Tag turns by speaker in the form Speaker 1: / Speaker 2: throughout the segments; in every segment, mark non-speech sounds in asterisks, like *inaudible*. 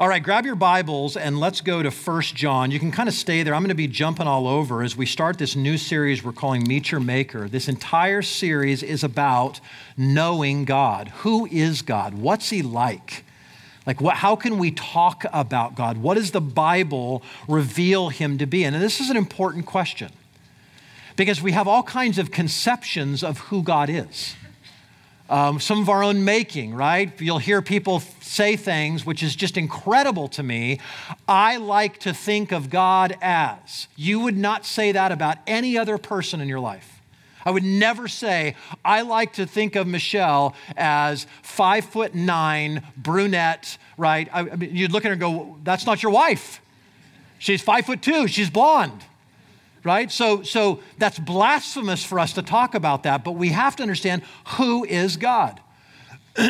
Speaker 1: All right, grab your Bibles and let's go to 1 John. You can kind of stay there. I'm going to be jumping all over as we start this new series we're calling Meet Your Maker. This entire series is about knowing God. Who is God? What's He like? Like, what, how can we talk about God? What does the Bible reveal Him to be? And this is an important question because we have all kinds of conceptions of who God is um, some of our own making, right? You'll hear people say things, which is just incredible to me. I like to think of God as. You would not say that about any other person in your life. I would never say, I like to think of Michelle as five foot nine, brunette, right? I, I mean, you'd look at her and go, that's not your wife. She's five foot two, she's blonde right? So, so that's blasphemous for us to talk about that, but we have to understand who is God. *clears throat*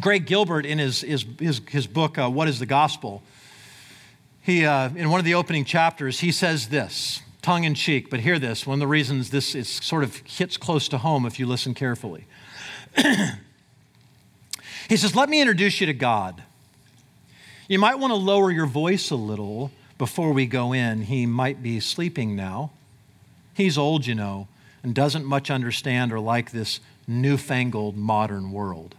Speaker 1: Greg Gilbert, in his, his, his, his book, uh, What is the Gospel, he, uh, in one of the opening chapters, he says this, tongue in cheek, but hear this. One of the reasons this is sort of hits close to home if you listen carefully. *clears throat* he says, Let me introduce you to God. You might want to lower your voice a little before we go in, he might be sleeping now. He's old, you know, and doesn't much understand or like this newfangled modern world.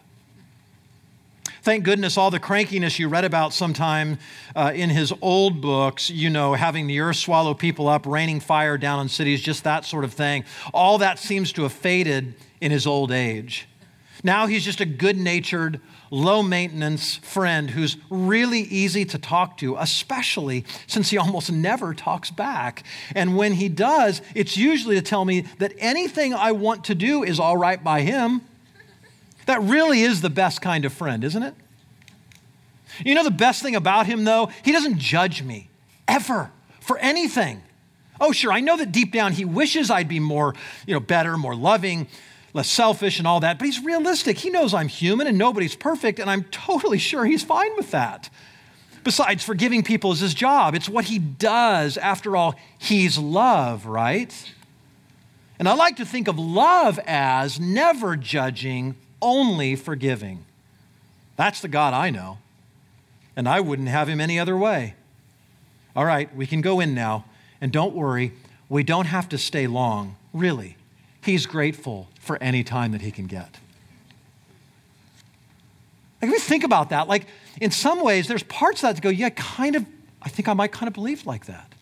Speaker 1: Thank goodness all the crankiness you read about sometime uh, in his old books, you know, having the earth swallow people up, raining fire down on cities, just that sort of thing. All that seems to have faded in his old age. Now he's just a good natured, low maintenance friend who's really easy to talk to, especially since he almost never talks back. And when he does, it's usually to tell me that anything I want to do is all right by him. That really is the best kind of friend, isn't it? You know the best thing about him, though? He doesn't judge me ever for anything. Oh, sure, I know that deep down he wishes I'd be more, you know, better, more loving, less selfish and all that, but he's realistic. He knows I'm human and nobody's perfect, and I'm totally sure he's fine with that. Besides, forgiving people is his job. It's what he does. After all, he's love, right? And I like to think of love as never judging, only forgiving. That's the God I know. And I wouldn't have him any other way. All right, we can go in now. And don't worry, we don't have to stay long, really. He's grateful for any time that he can get. Like, if you think about that, like, in some ways, there's parts of that to go, yeah, kind of, I think I might kind of believe like that.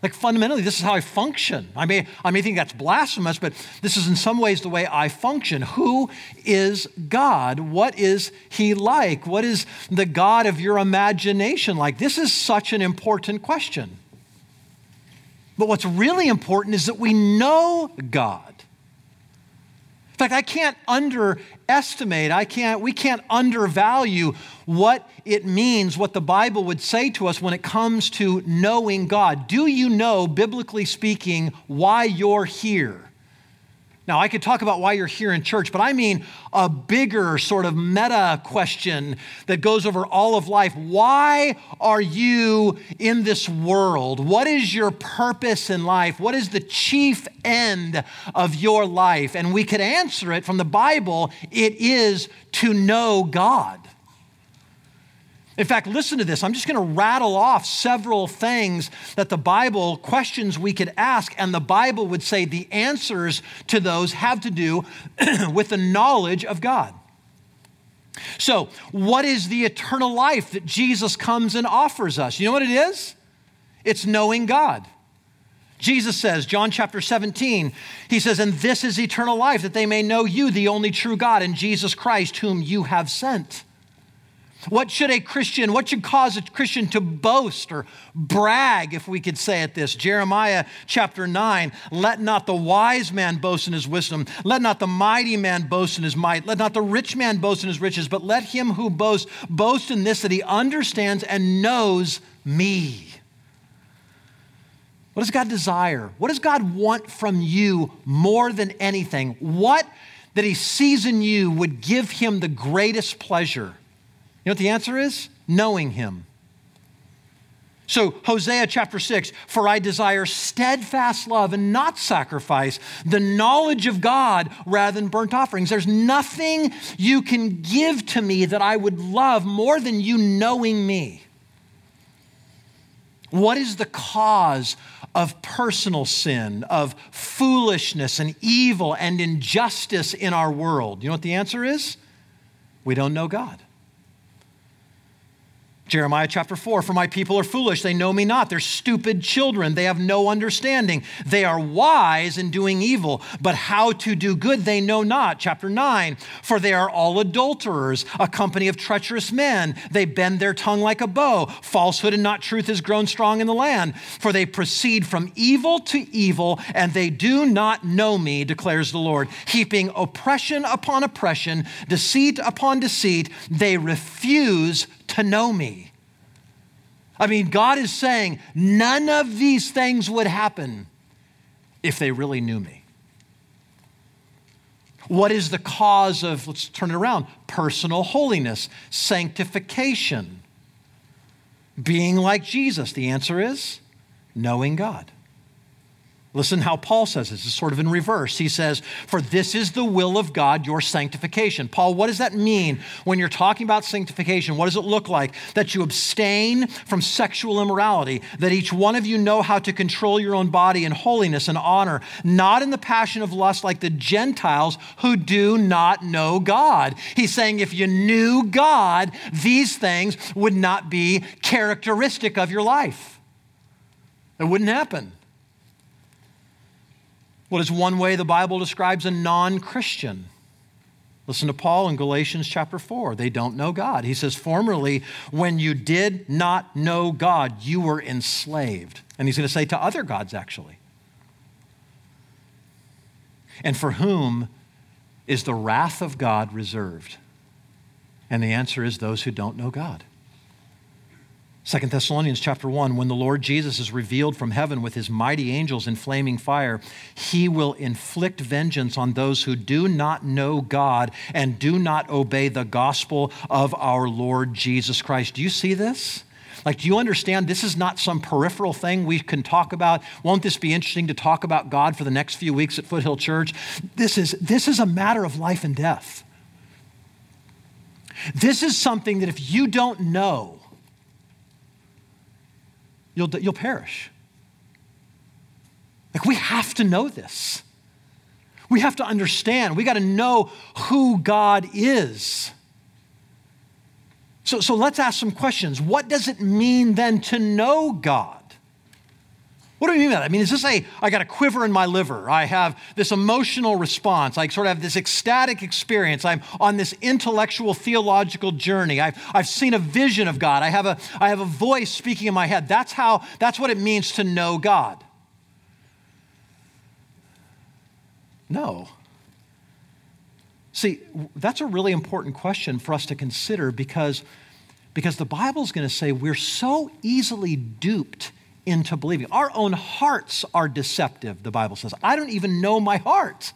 Speaker 1: Like, fundamentally, this is how I function. I may, I may think that's blasphemous, but this is in some ways the way I function. Who is God? What is He like? What is the God of your imagination like? This is such an important question. But what's really important is that we know God. In fact, I can't underestimate, I can't, we can't undervalue what it means, what the Bible would say to us when it comes to knowing God. Do you know, biblically speaking, why you're here? Now, I could talk about why you're here in church, but I mean a bigger sort of meta question that goes over all of life. Why are you in this world? What is your purpose in life? What is the chief end of your life? And we could answer it from the Bible it is to know God. In fact, listen to this. I'm just going to rattle off several things that the Bible, questions we could ask, and the Bible would say the answers to those have to do *clears throat* with the knowledge of God. So, what is the eternal life that Jesus comes and offers us? You know what it is? It's knowing God. Jesus says, John chapter 17, he says, And this is eternal life, that they may know you, the only true God, and Jesus Christ, whom you have sent. What should a Christian, what should cause a Christian to boast or brag, if we could say it this? Jeremiah chapter 9 Let not the wise man boast in his wisdom, let not the mighty man boast in his might, let not the rich man boast in his riches, but let him who boasts boast in this that he understands and knows me. What does God desire? What does God want from you more than anything? What that he sees in you would give him the greatest pleasure? You know what the answer is? Knowing Him. So, Hosea chapter 6 For I desire steadfast love and not sacrifice, the knowledge of God rather than burnt offerings. There's nothing you can give to me that I would love more than you knowing me. What is the cause of personal sin, of foolishness and evil and injustice in our world? You know what the answer is? We don't know God. Jeremiah chapter 4 For my people are foolish, they know me not. They're stupid children, they have no understanding. They are wise in doing evil, but how to do good they know not. Chapter 9 For they are all adulterers, a company of treacherous men. They bend their tongue like a bow. Falsehood and not truth has grown strong in the land. For they proceed from evil to evil, and they do not know me, declares the Lord. Heaping oppression upon oppression, deceit upon deceit, they refuse to know me. I mean, God is saying none of these things would happen if they really knew me. What is the cause of, let's turn it around, personal holiness, sanctification, being like Jesus? The answer is knowing God. Listen how Paul says this. It's sort of in reverse. He says, For this is the will of God, your sanctification. Paul, what does that mean when you're talking about sanctification? What does it look like? That you abstain from sexual immorality, that each one of you know how to control your own body in holiness and honor, not in the passion of lust like the Gentiles who do not know God. He's saying, if you knew God, these things would not be characteristic of your life. It wouldn't happen. What is one way the Bible describes a non Christian? Listen to Paul in Galatians chapter 4. They don't know God. He says, Formerly, when you did not know God, you were enslaved. And he's going to say to other gods, actually. And for whom is the wrath of God reserved? And the answer is those who don't know God. Second Thessalonians chapter 1 when the Lord Jesus is revealed from heaven with his mighty angels in flaming fire he will inflict vengeance on those who do not know God and do not obey the gospel of our Lord Jesus Christ. Do you see this? Like, do you understand this is not some peripheral thing we can talk about? Won't this be interesting to talk about God for the next few weeks at Foothill Church? This is, this is a matter of life and death. This is something that if you don't know, you'll, you'll perish. Like, we have to know this. We have to understand. We got to know who God is. So, so let's ask some questions. What does it mean then to know God? What do you mean by that? I mean, is this a, I got a quiver in my liver. I have this emotional response. I sort of have this ecstatic experience. I'm on this intellectual theological journey. I've, I've seen a vision of God. I have a, I have a voice speaking in my head. That's how, that's what it means to know God. No. See, that's a really important question for us to consider because, because the Bible's going to say we're so easily duped into believing. Our own hearts are deceptive, the Bible says. I don't even know my heart.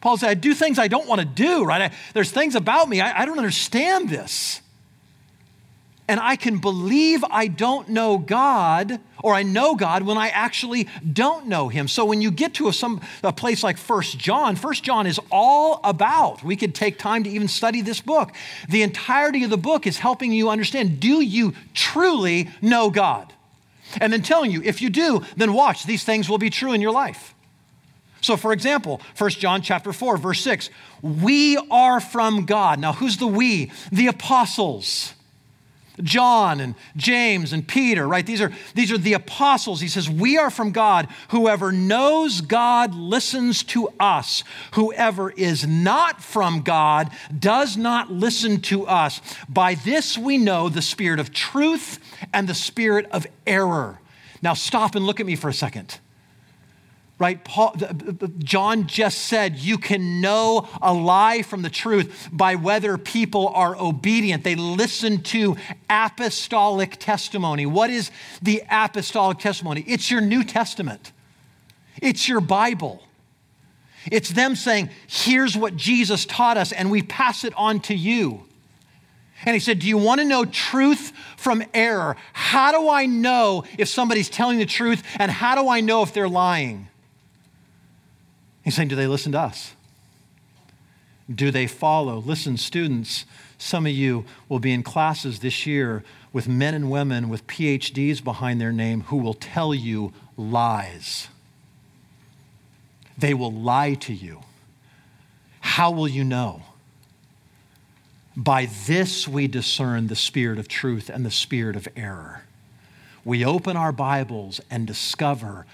Speaker 1: Paul said, I do things I don't want to do, right? I, there's things about me, I, I don't understand this. And I can believe I don't know God or I know God when I actually don't know Him. So when you get to a, some, a place like First John, First John is all about, we could take time to even study this book. The entirety of the book is helping you understand do you truly know God? And then telling you, if you do, then watch, these things will be true in your life. So for example, 1 John chapter 4 verse 6, we are from God. Now who's the we? The apostles. John and James and Peter, right? These are, these are the apostles. He says, We are from God. Whoever knows God listens to us. Whoever is not from God does not listen to us. By this we know the spirit of truth and the spirit of error. Now, stop and look at me for a second. Right? Paul, John just said you can know a lie from the truth by whether people are obedient. They listen to apostolic testimony. What is the apostolic testimony? It's your New Testament, it's your Bible. It's them saying, here's what Jesus taught us, and we pass it on to you. And he said, Do you want to know truth from error? How do I know if somebody's telling the truth? And how do I know if they're lying? He's saying, Do they listen to us? Do they follow? Listen, students, some of you will be in classes this year with men and women with PhDs behind their name who will tell you lies. They will lie to you. How will you know? By this we discern the spirit of truth and the spirit of error. We open our Bibles and discover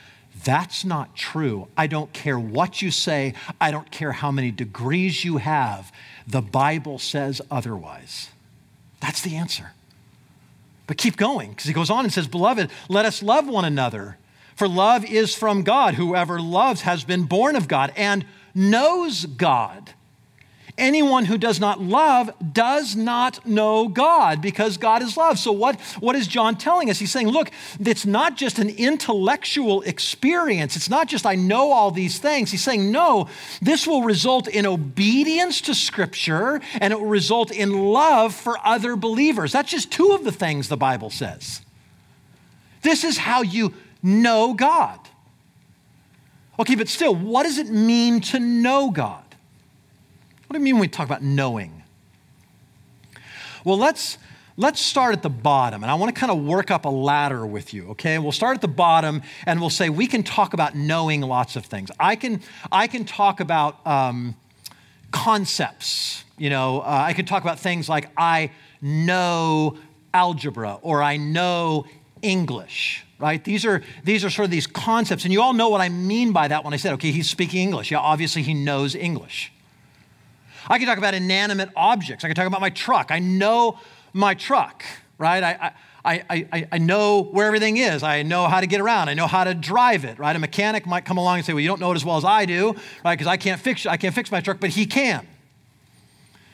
Speaker 1: that's not true. I don't care what you say, I don't care how many degrees you have. The Bible says otherwise. That's the answer. But keep going, because he goes on and says, Beloved, let us love one another. For love is from God. Whoever loves has been born of God and knows God. Anyone who does not love does not know God because God is love. So, what, what is John telling us? He's saying, look, it's not just an intellectual experience. It's not just I know all these things. He's saying, no, this will result in obedience to Scripture and it will result in love for other believers. That's just two of the things the Bible says. This is how you know God. Okay, but still, what does it mean to know God? What do you mean when we talk about knowing? Well, let's let's start at the bottom and i want to kind of work up a ladder with you okay? We'll start at the bottom and we'll say we can talk about knowing lots of things. I can i can talk about um, concepts you know? Uh, i can talk about things like i know algebra or i know english right? These are these are sort of these concepts and you all know what i mean by that when i said okay he's speaking english. Yeah obviously he knows english I can talk about inanimate objects. I can talk about my truck. I know my truck, right? I, I, I, I know where everything is. I know how to get around. I know how to drive it, right? A mechanic might come along and say, well, you don't know it as well as I do, right? Because I can't fix I can't fix my truck, but he can.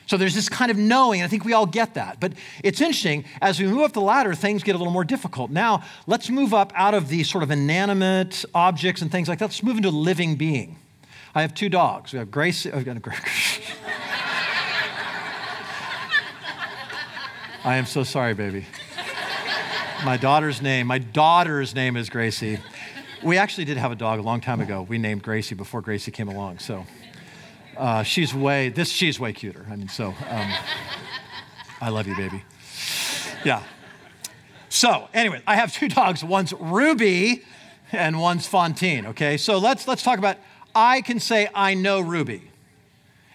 Speaker 1: So there's this kind of knowing, and I think we all get that. But it's interesting, as we move up the ladder, things get a little more difficult. Now, let's move up out of the sort of inanimate objects and things like that. Let's move into living being. I have two dogs. We have Grace. Uh, I am so sorry, baby. My daughter's name, my daughter's name is Gracie. We actually did have a dog a long time ago. We named Gracie before Gracie came along. So uh, she's way, this, she's way cuter. I mean, so um, I love you, baby. Yeah. So anyway, I have two dogs. One's Ruby and one's Fontaine. Okay. So let's, let's talk about, I can say I know Ruby.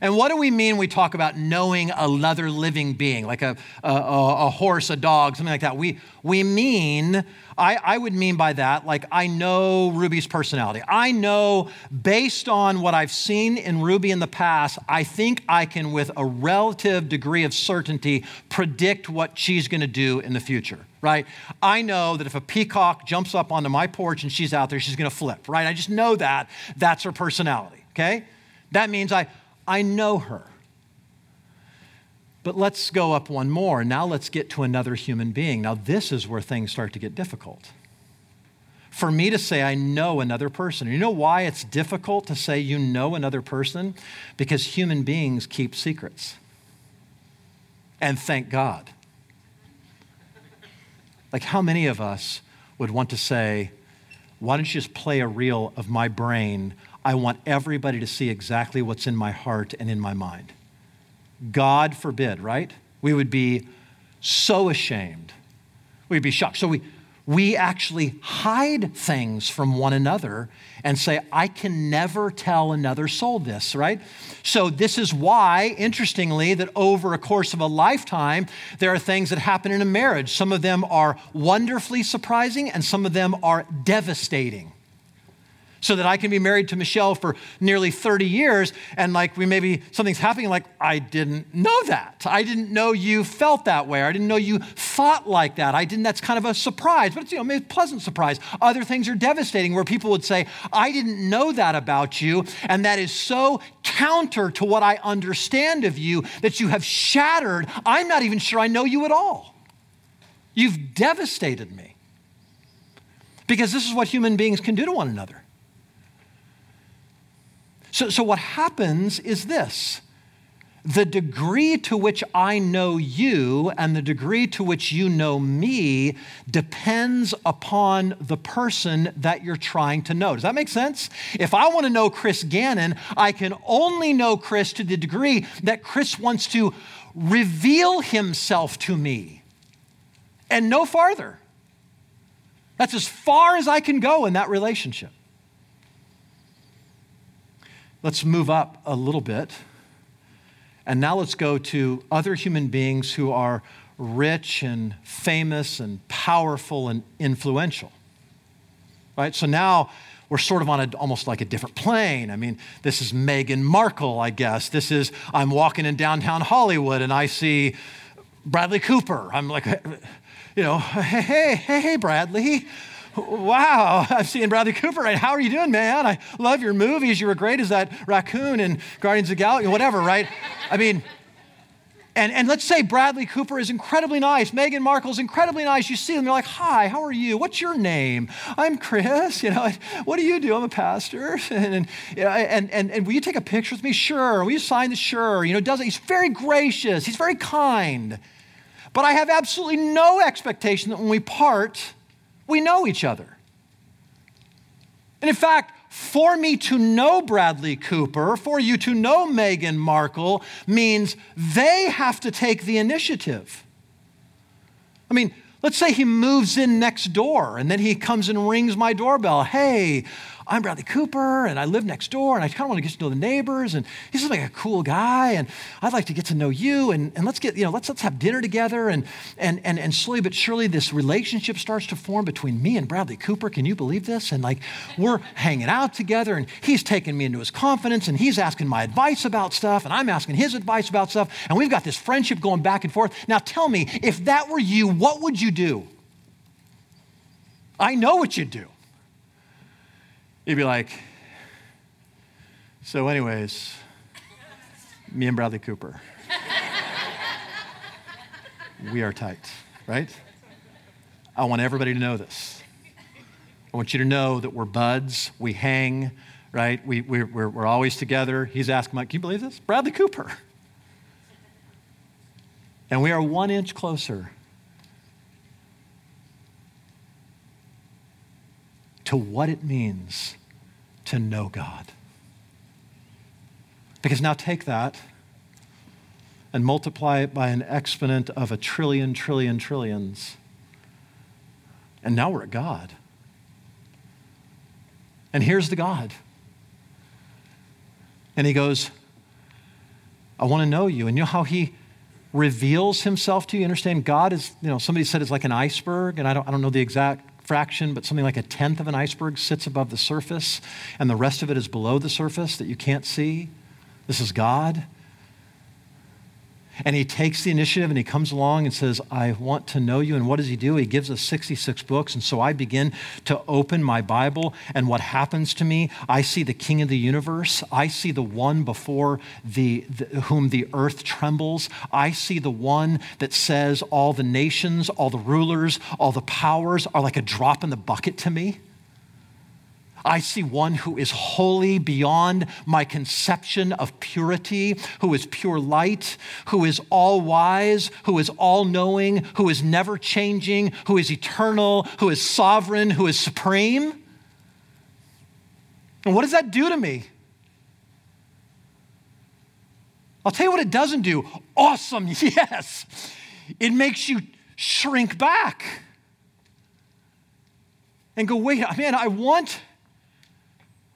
Speaker 1: And what do we mean when we talk about knowing another living being, like a, a, a, horse, a dog, something like that? We, we mean, I, I would mean by that, like I know Ruby's personality. I know based on what I've seen in Ruby in the past, I think I can, with a relative degree of certainty, predict what she's going to do in the future, right? I know that if a peacock jumps up onto my porch and she's out there, she's to flip, right? I just know that. That's her personality, okay? That means I, I know her. But let's go up one more. Now let's get to another human being. Now, this is where things start to get difficult. For me to say I know another person. You know why it's difficult to say you know another person? Because human beings keep secrets. And thank God. Like, how many of us would want to say, why don't you just play a reel of my brain I want everybody to see exactly what's in my heart and in my mind. God forbid, right? We would be so ashamed. We'd be shocked. So we, we actually hide things from one another and say, I can never tell another soul this, right? So, this is why, interestingly, that over a course of a lifetime, there are things that happen in a marriage. Some of them are wonderfully surprising, and some of them are devastating so that I can be married to Michelle for nearly 30 years and like we maybe something's happening like I didn't know that. I didn't know you felt that way. I didn't know you thought like that. I didn't that's kind of a surprise, but it's you know maybe a pleasant surprise. Other things are devastating where people would say, "I didn't know that about you," and that is so counter to what I understand of you that you have shattered. I'm not even sure I know you at all. You've devastated me. Because this is what human beings can do to one another. So, so what happens is this the degree to which I know you and the degree to which you know me depends upon the person that you're trying to know. Does that make sense? If I want to know Chris Gannon, I can only know Chris to the degree that Chris wants to reveal himself to me and no farther. That's as far as I can go in that relationship. Let's move up a little bit. And now let's go to other human beings who are rich and famous and powerful and influential. Right? So now we're sort of on a, almost like a different plane. I mean, this is Meghan Markle, I guess. This is, I'm walking in downtown Hollywood and I see Bradley Cooper. I'm like, *laughs* you know, hey, *laughs* hey, hey, hey Bradley. Wow, I'm seeing Bradley Cooper. Right? How are you doing, man? I love your movies. You were great as that raccoon in Guardians of the Galaxy, whatever, right? I mean, and, and let's say Bradley Cooper is incredibly nice. Meghan Markle is incredibly nice. You see them, you're like, hi, how are you? What's your name? I'm Chris. *laughs* You know, what do you do? I'm a pastor. *laughs* And, and, and, and, and will you take a picture with me? Sure. Will you sign the sure? You know, does it? He's very gracious. He's very kind. But I have absolutely no expectation that when we part, we know each other. And in fact, for me to know Bradley Cooper, for you to know Meghan Markle, means they have to take the initiative. I mean, let's say he moves in next door and then he comes and rings my doorbell. Hey, I'm Bradley Cooper and I live next door and I kind of want to get to know the neighbors and he's like a cool guy and I'd like to get to know you and, and let's get, you know, let's, let's have dinner together and, and, and, and slowly but surely this relationship starts to form between me and Bradley Cooper. Can you believe this? And like we're hanging out together and he's taking me into his confidence and he's asking my advice about stuff and I'm asking his advice about stuff and we've got this friendship going back and forth. Now tell me, if that were you, what would you do? I know what you'd do. You'd be like, so, anyways, me and Bradley Cooper, we are tight, right? I want everybody to know this. I want you to know that we're buds, we hang, right? We, we're, we're, we're always together. He's asking, Mike, can you believe this? Bradley Cooper. And we are one inch closer to what it means to know God. Because now take that and multiply it by an exponent of a trillion, trillion, trillions. And now we're at God. And here's the God. And he goes, I want to know you. And you know how he reveals himself to you? you understand? God is, you know, somebody said it's like an iceberg, and I don't, I don't know the exact fraction, but something like a tenth of an iceberg sits above the surface, and the rest of it is below the surface that you can't see. This is God. And he takes the initiative and he comes along and says, I want to know you. And what does he do? He gives us 66 books. And so I begin to open my Bible. And what happens to me? I see the king of the universe. I see the one before the, the whom the earth trembles. I see the one that says all the nations, all the rulers, all the powers are like a drop in the bucket to me. I see one who is holy beyond my conception of purity, who is pure light, who is all wise, who is all knowing, who is never changing, who is eternal, who is sovereign, who is supreme. And what does that do to me? I'll tell you what it doesn't do. Awesome, *laughs* yes. It makes you shrink back and go, wait, man, I want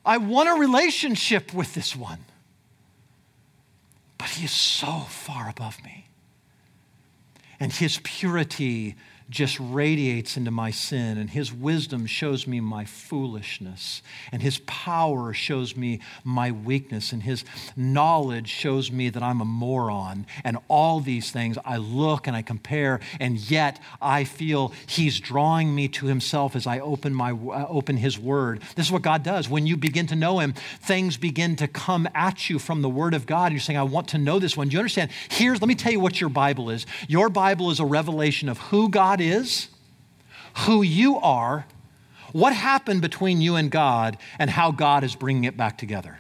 Speaker 1: I want a relationship with this one. But he is so far above me. And his purity just radiates into my sin, and His wisdom shows me my foolishness, and His power shows me my weakness, and His knowledge shows me that I'm a moron. And all these things I look and I compare, and yet I feel He's drawing me to Himself as I open, my, uh, open His Word. This is what God does. When you begin to know Him, things begin to come at you from the Word of God. And you're saying, I want to know this one. Do you understand? Here's, let me tell you what your Bible is. Your Bible is a revelation of who Is, who you are, what happened between you and God, and how God is bringing it back together.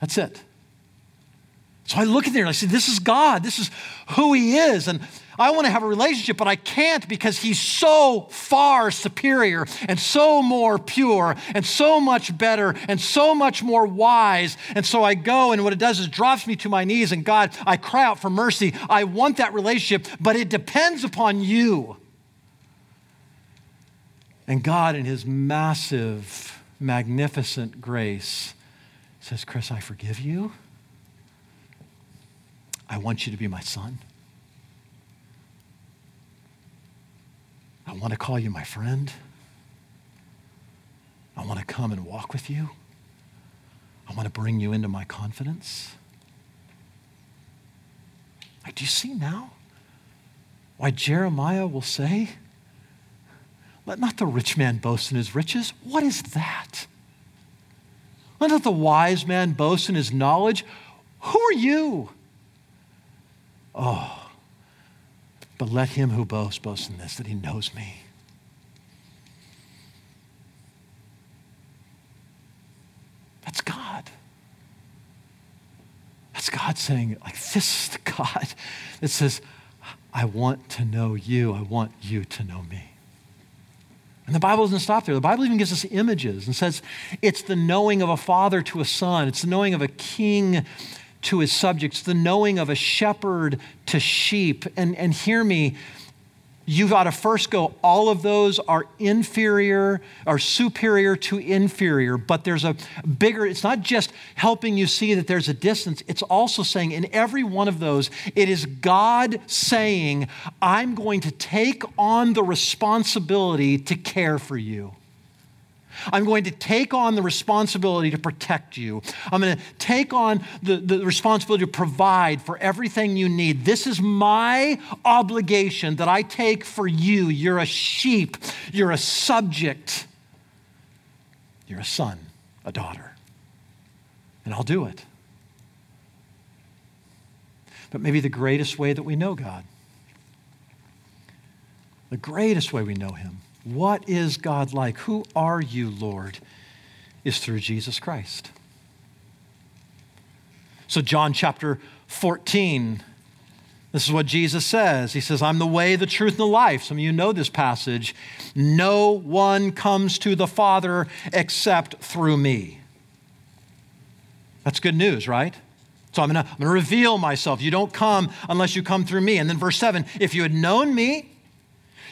Speaker 1: That's it. So I look at there and I say, This is God. This is who He is. And I want to have a relationship, but I can't because He's so far superior and so more pure and so much better and so much more wise. And so I go, and what it does is drops me to my knees. And God, I cry out for mercy. I want that relationship, but it depends upon you. And God, in His massive, magnificent grace, says, Chris, I forgive you. I want you to be my son. I want to call you my friend. I want to come and walk with you. I want to bring you into my confidence. Like, do you see now why Jeremiah will say, Let not the rich man boast in his riches? What is that? Let not the wise man boast in his knowledge. Who are you? Oh, but let him who boasts boast in this, that he knows me. That's God. That's God saying, like, this is the God that says, I want to know you. I want you to know me. And the Bible doesn't stop there. The Bible even gives us images and says it's the knowing of a father to a son, it's the knowing of a king to his subjects, the knowing of a shepherd to sheep. And, and hear me, you've got to first go, all of those are inferior, are superior to inferior, but there's a bigger, it's not just helping you see that there's a distance, it's also saying in every one of those, it is God saying, I'm going to take on the responsibility to care for you. I'm going to take on the responsibility to protect you. I'm going to take on the, the responsibility to provide for everything you need. This is my obligation that I take for you. You're a sheep, you're a subject, you're a son, a daughter. And I'll do it. But maybe the greatest way that we know God, the greatest way we know Him what is God like? Who are you, Lord? Is through Jesus Christ. So, John chapter 14, this is what Jesus says. He says, I'm the way, the truth, and the life. Some of you know this passage. No one comes to the Father except through me. That's good news, right? So I'm going to reveal myself. You don't come unless you come through me. And then verse 7 if you had known me,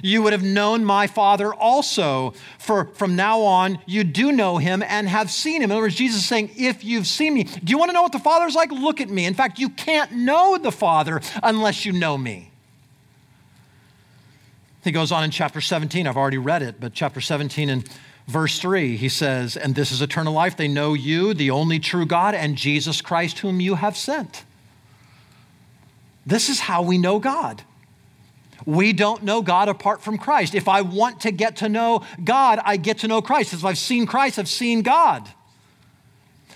Speaker 1: you would have known my Father also. For from now on, you do know him and have seen him. In other words, Jesus is saying, If you've seen me, do you want to know what the Father's like? Look at me. In fact, you can't know the Father unless you know me. He goes on in chapter 17. I've already read it, but chapter 17 and verse 3, he says, And this is eternal life. They know you, the only true God, and Jesus Christ, whom you have sent. This is how we know God. We don't know God apart from Christ. If I want to get to know God, I get to know Christ. If I've seen Christ, I've seen God.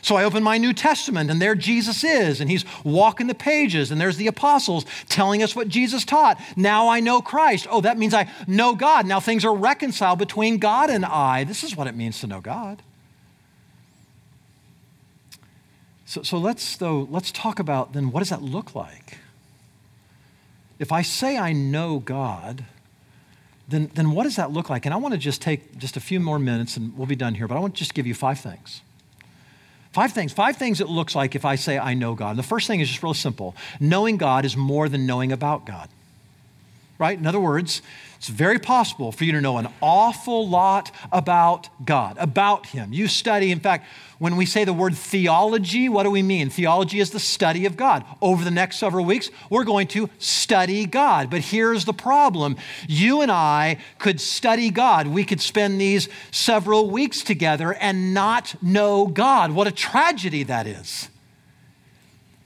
Speaker 1: So I open my New Testament, and there Jesus is, and he's walking the pages, and there's the apostles telling us what Jesus taught. Now I know Christ. Oh, that means I know God. Now things are reconciled between God and I. This is what it means to know God. So, so let's though let's talk about then what does that look like? If I say I know God, then, then what does that look like? And I want to just take just a few more minutes and we'll be done here, but I want to just give you five things. Five things, five things it looks like if I say I know God. The first thing is just real simple. Knowing God is more than knowing about God. Right? In other words, it's very possible for you to know an awful lot about God, about Him. You study, in fact, when we say the word theology, what do we mean? Theology is the study of God. Over the next several weeks, we're going to study God. But here's the problem you and I could study God. We could spend these several weeks together and not know God. What a tragedy that is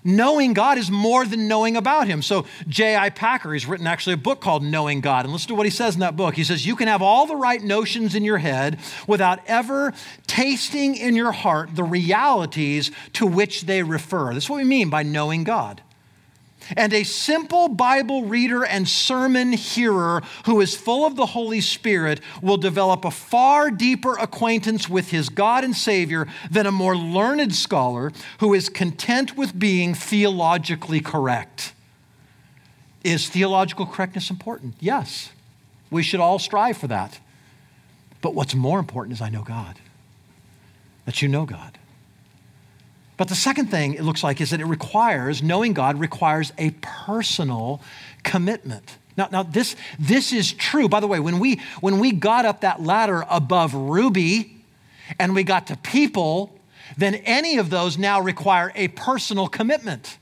Speaker 1: knowing God is more than knowing about Him. So, J.I. Packer, he's written actually a book called Knowing God. And listen to what he says in that book. He says, You can have all the right notions in your head without ever tasting in your heart the realities to which they refer. That's what we mean by knowing God. And a simple Bible reader and sermon hearer who is full of the Holy Spirit will develop a far deeper acquaintance with his God and Savior than a more learned scholar who is content with being theologically correct. Is theological correctness important? Yes. We should all strive for that. But what's more important is I know God, that you know God. But the second thing it looks like is that it requires, knowing God requires a personal commitment. Now, now this, this is true. By the way, when we, when we got up that ladder above Ruby and we got to people, then any of those now require a personal commitment.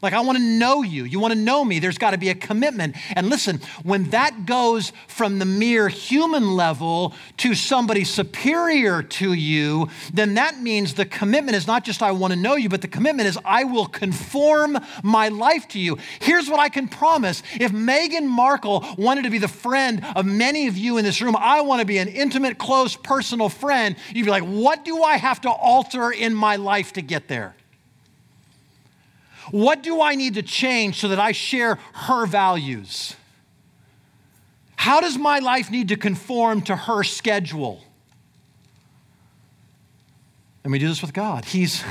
Speaker 1: Like, I want to know you. You want to know me. There's got to be a commitment. And listen, when that goes from the mere human level to somebody superior to you, then that means the commitment is not just I want to know you, but the commitment is I will conform my life to you. Here's what I can promise if Meghan Markle wanted to be the friend of many of you in this room, I want to be an intimate, close, personal friend. You'd be like, what do I have to alter in my life to get there? What do I need to change so that I share her values? How does my life need to conform to her schedule? And we do this with God. He's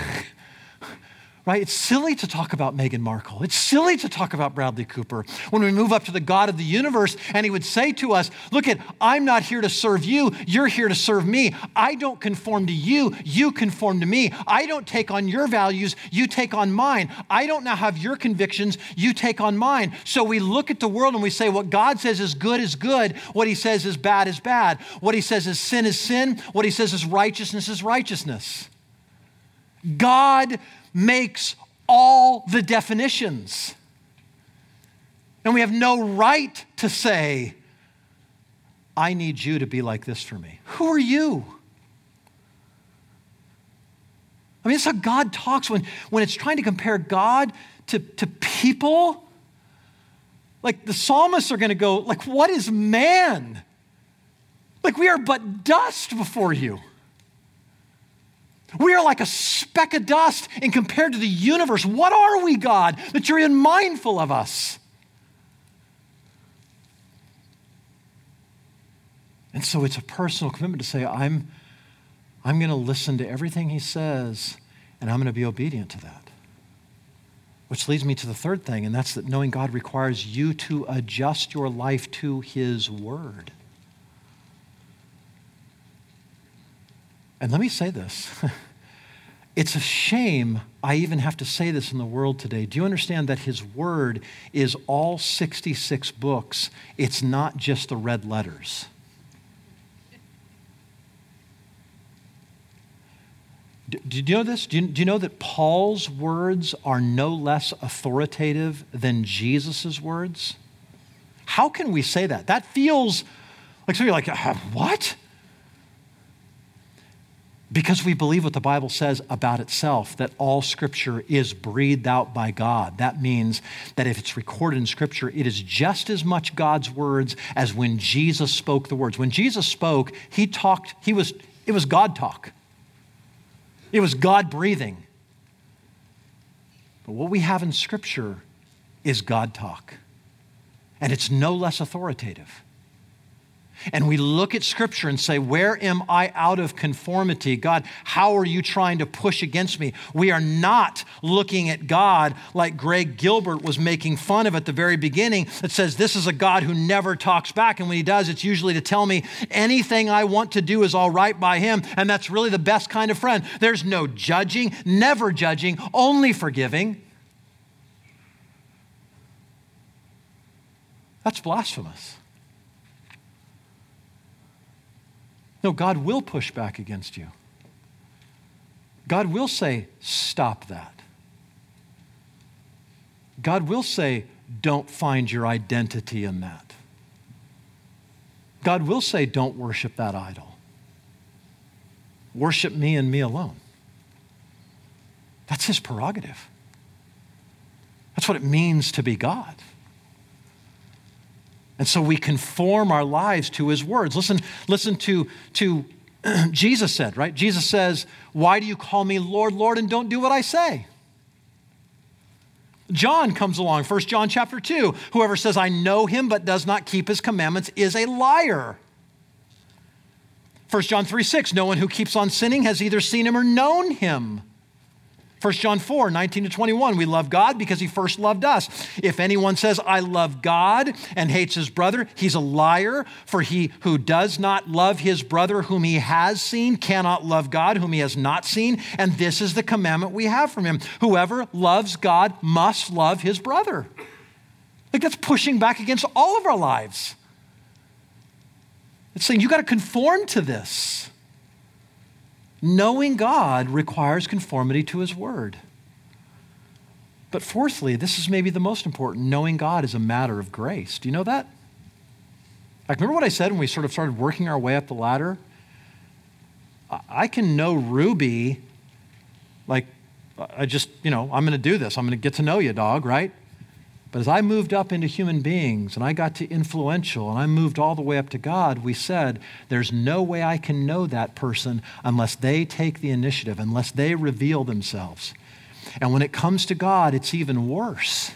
Speaker 1: right? It's silly to talk about Meghan Markle. It's silly to talk about Bradley Cooper. When we move up to the God of the universe and he would say to us, Look at, I'm not here to serve you, you're here to serve me. I don't conform to you, you conform to me. I don't take on your values, you take on mine. I don't now have your convictions, you take on mine. So we look at the world and we say, What God says is good is good, what he says is bad is bad, what he says is sin is sin, what he says is righteousness is righteousness. God makes all the definitions. And we have no right to say, I need you to be like this for me. Who are you? I mean, it's how God talks when, when it's trying to compare God to, to people. Like the psalmists are going to go, like, what is man? Like we are but dust before you. We are like a speck of dust and compared to the universe. What are we, God, that you're even mindful of us? And so it's a personal commitment to say, I'm, I'm going to listen to everything he says and I'm going to be obedient to that. Which leads me to the third thing, and that's that knowing God requires you to adjust your life to his word. And let me say this. *laughs* it's a shame I even have to say this in the world today. Do you understand that His Word is all 66 books? It's not just the red letters. Do, do you know this? Do you, do you know that Paul's words are no less authoritative than Jesus' words? How can we say that? That feels like so you're like, uh, what? Because we believe what the Bible says about itself, that all Scripture is breathed out by God. That means that if it's recorded in Scripture, it is just as much God's words as when Jesus spoke the words. When Jesus spoke, he talked, he was, it was God talk, it was God breathing. But what we have in Scripture is God talk, and it's no less authoritative and we look at Scripture and say, Where am I out of conformity? God, how are you trying to push against me? We are not looking at God like Greg Gilbert was making fun of at the very beginning that says, This is a God who never talks back. And when he does, it's usually to tell me anything I want to do is all right by him. And that's really the best kind of friend. There's no judging, never judging, only forgiving. That's blasphemous. No, God will push back against you. God will say, stop that. God will say, don't find your identity in that. God will say, don't worship that idol. Worship me and me alone. That's his prerogative. That's what it means to be God. And so we conform our lives to his words. Listen, listen to, to *clears throat* Jesus said, right? Jesus says, Why do you call me Lord, Lord, and don't do what I say? John comes along, 1 John chapter 2. Whoever says, I know him but does not keep his commandments is a liar. 1 John 3 6, no one who keeps on sinning has either seen him or known him. 1 John 4, 19 to 21, we love God because he first loved us. If anyone says, I love God and hates his brother, he's a liar, for he who does not love his brother whom he has seen cannot love God whom he has not seen. And this is the commandment we have from him. Whoever loves God must love his brother. Like that's pushing back against all of our lives. It's saying you got to conform to this. Knowing God requires conformity to His Word. But fourthly, this is maybe the most important knowing God is a matter of grace. Do you know that? Like, remember what I said when we sort of started working our way up the ladder? I can know Ruby, like, I just, you know, I'm going to do this. I'm going to get to know you, dog, right? But as I moved up into human beings and I got to influential and I moved all the way up to God, we said, there's no way I can know that person unless they take the initiative, unless they reveal themselves. And when it comes to God, it's even worse.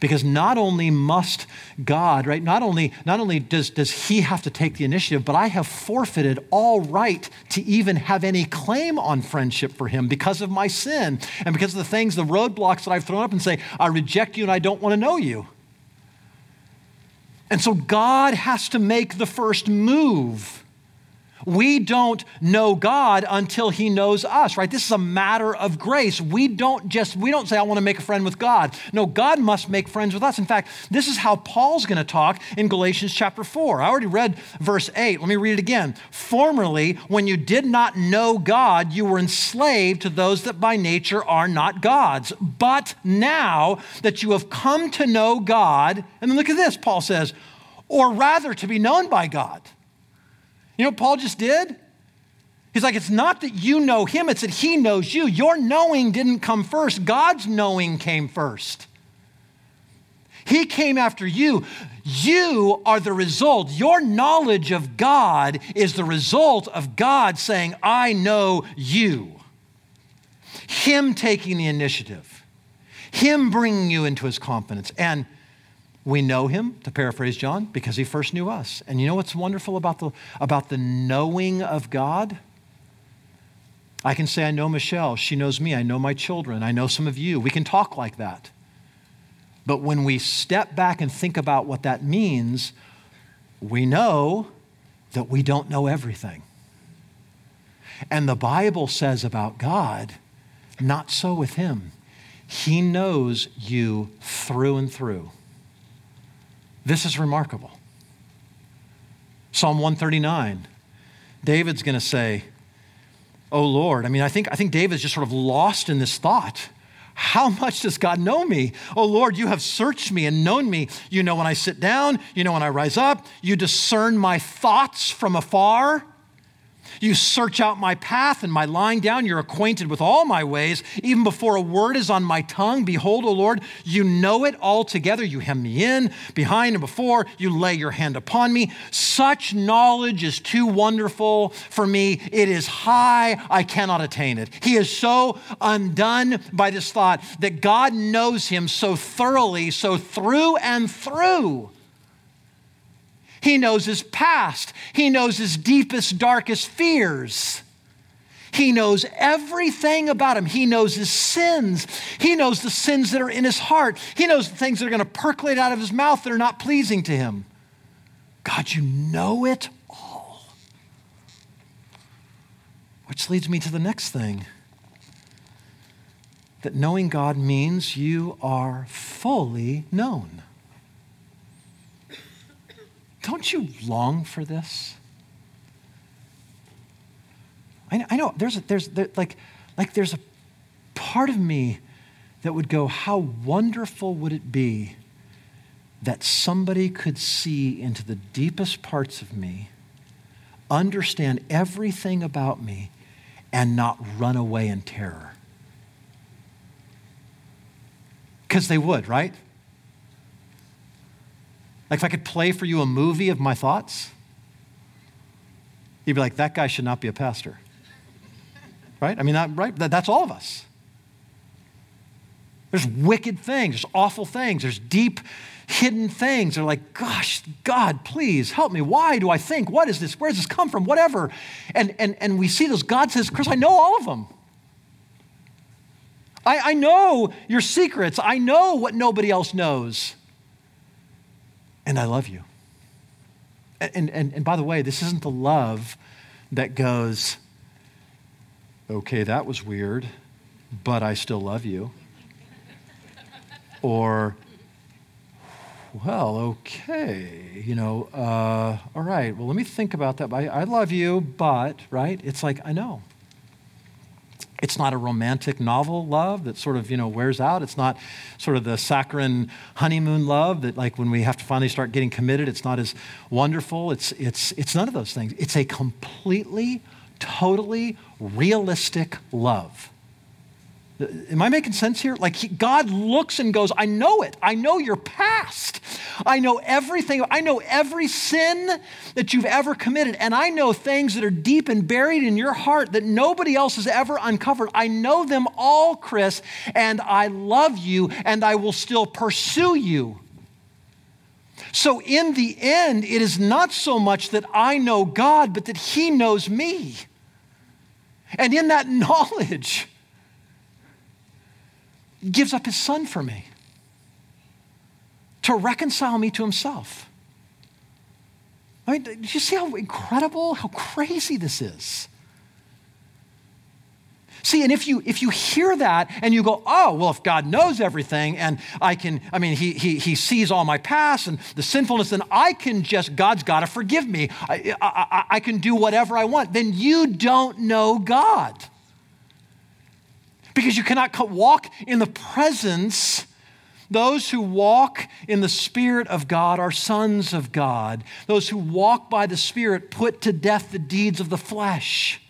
Speaker 1: Because not only must God, right, not only, not only does, does he have to take the initiative, but I have forfeited all right to even have any claim on friendship for him because of my sin and because of the things, the roadblocks that I've thrown up and say, I reject you and I don't want to know you. And so God has to make the first move. We don't know God until he knows us, right? This is a matter of grace. We don't just we don't say I want to make a friend with God. No, God must make friends with us. In fact, this is how Paul's going to talk in Galatians chapter 4. I already read verse 8. Let me read it again. Formerly, when you did not know God, you were enslaved to those that by nature are not God's. But now that you have come to know God, and then look at this, Paul says, or rather to be known by God. You know what Paul just did? He's like, it's not that you know him, it's that he knows you. Your knowing didn't come first, God's knowing came first. He came after you. You are the result. Your knowledge of God is the result of God saying, I know you. Him taking the initiative, Him bringing you into His confidence. And we know him, to paraphrase John, because he first knew us. And you know what's wonderful about the, about the knowing of God? I can say, I know Michelle. She knows me. I know my children. I know some of you. We can talk like that. But when we step back and think about what that means, we know that we don't know everything. And the Bible says about God, not so with him. He knows you through and through. This is remarkable. Psalm 139, David's going to say, Oh Lord, I mean, I think, I think David's just sort of lost in this thought. How much does God know me? Oh Lord, you have searched me and known me. You know when I sit down, you know when I rise up, you discern my thoughts from afar. You search out my path and my lying down. You're acquainted with all my ways. Even before a word is on my tongue, behold, O Lord, you know it altogether. You hem me in, behind, and before. You lay your hand upon me. Such knowledge is too wonderful for me. It is high. I cannot attain it. He is so undone by this thought that God knows him so thoroughly, so through and through he knows his past. He knows his deepest, darkest fears. He knows everything about him. He knows his sins. He knows the sins that are in his heart. He knows the things that are going to percolate out of his mouth that are not pleasing to him. God, you know it all. Which leads me to the next thing that knowing God means you are fully known. Don't you long for this? I, I know there's, a, there's there, like, like there's a part of me that would go, how wonderful would it be that somebody could see into the deepest parts of me, understand everything about me, and not run away in terror? Because they would, right? Like if I could play for you a movie of my thoughts, you'd be like, that guy should not be a pastor. right? I mean, that, right? That, that's all of us. There's wicked things, there's awful things, there's deep hidden things. They're like, gosh, God, please help me. Why do I think? What is this? Where does this come from? Whatever. And, and, and we see those. God says, Chris, I know all of them. I, I know your secrets. I know what nobody else knows. And I love you. And, and, and by the way, this isn't the love that goes, okay, that was weird, but I still love you. Or, well, okay, you know, uh, all right, well, let me think about that. I, I love you, but, right? It's like, I know. It's not a romantic novel love that sort of, you know, wears out. It's not sort of the saccharine honeymoon love that like when we have to finally start getting committed, it's not as wonderful. It's, it's, it's none of those things. It's a completely, totally realistic love Am I making sense here? Like he, God looks and goes, I know it. I know your past. I know everything. I know every sin that you've ever committed. And I know things that are deep and buried in your heart that nobody else has ever uncovered. I know them all, Chris, and I love you and I will still pursue you. So, in the end, it is not so much that I know God, but that He knows me. And in that *laughs* knowledge, gives up his son for me to reconcile me to himself. I mean, do you see how incredible, how crazy this is? See, and if you if you hear that and you go, oh, well, if God knows everything and I can, I mean, he he he sees all my past and the sinfulness, then I can just, God's got to forgive me. I, I, I can do whatever I want. Then you don't know God because you cannot walk in the presence. Those who walk in the Spirit of God are sons of God. Those who walk by the Spirit put to death the deeds of the flesh.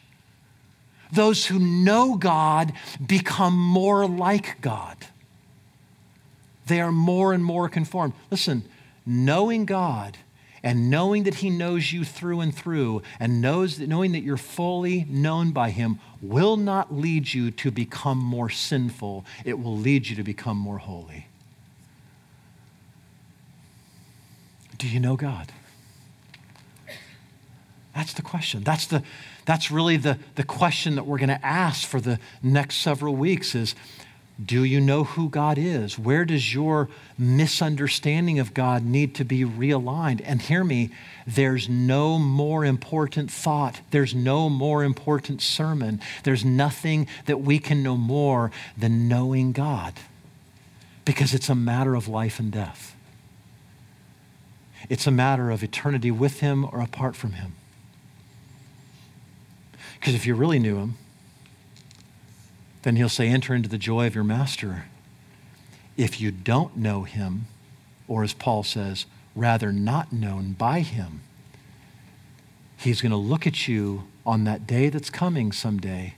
Speaker 1: Those who know God become more like God. They are more and more conformed. Listen, knowing God and knowing that He knows you through and through, and knows that, knowing that you're fully known by Him, will not lead you to become more sinful. It will lead you to become more holy. Do you know God? That's the question. That's, the, that's really the, the question that we're going to ask for the next several weeks is do you know who God is? Where does your misunderstanding of God need to be realigned? And hear me, there's no more important thought, there's no more important sermon, there's nothing that we can know more than knowing God because it's a matter of life and death. It's a matter of eternity with Him or apart from Him. Because if you really knew Him, then he'll say, Enter into the joy of your master. If you don't know him, or as Paul says, rather not known by him, he's going to look at you on that day that's coming someday,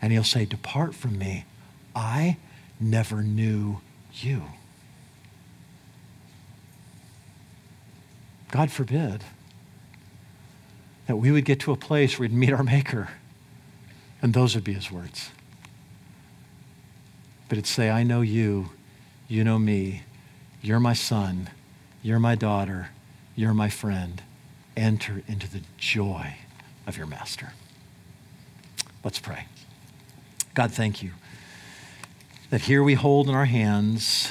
Speaker 1: and he'll say, Depart from me. I never knew you. God forbid that we would get to a place where we'd meet our Maker, and those would be his words but it's say, I know you, you know me, you're my son, you're my daughter, you're my friend. Enter into the joy of your master. Let's pray. God, thank you that here we hold in our hands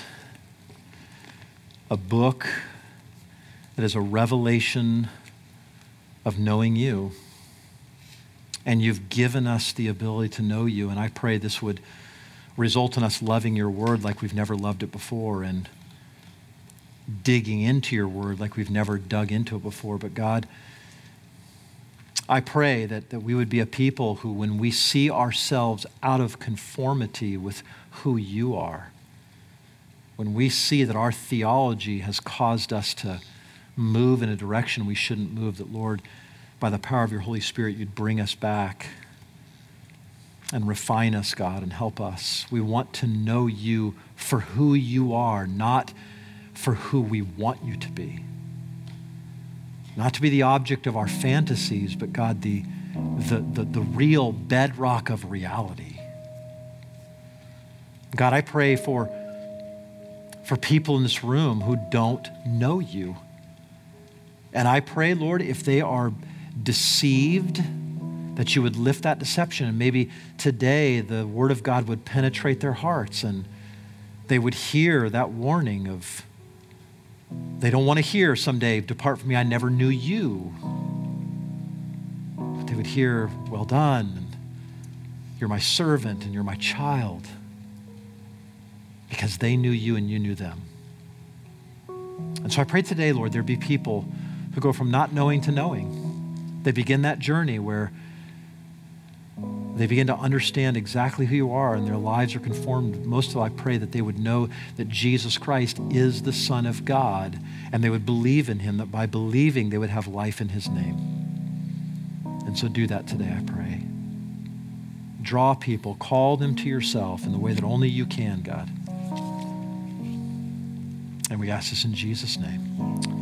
Speaker 1: a book that is a revelation of knowing you. And you've given us the ability to know you. And I pray this would result in us loving your word like we've never loved it before and digging into your word like we've never dug into it before. But God, I pray that, that we would be a people who, when we see ourselves out of conformity with who you are, when we see that our theology has caused us to move in a direction we shouldn't move, that, Lord, by the power of your Holy Spirit, you'd bring us back and refine us, God, and help us. We want to know you for who you are, not for who we want you to be. Not to be the object of our fantasies, but God, the, the, the, the real bedrock of reality. God, I pray for, for people in this room who don't know you. And I pray, Lord, if they are deceived, that you would lift that deception. And maybe today the Word of God would penetrate their hearts and they would hear that warning of, they don't want to hear someday, depart from me, I never knew you. But they would hear, well done, and you're my servant, and you're my child. Because they knew you and you knew them. And so I pray today, Lord, there be people who go from not knowing to knowing. They begin that journey where they begin to understand exactly who you are and their lives are conformed. Most of all, I pray that they would know that Jesus Christ is the Son of God and they would believe in him, that by believing they would have life in his name. And so do that today, I pray. Draw people, call them to yourself in the way that only you can, God. And we ask this in Jesus' name.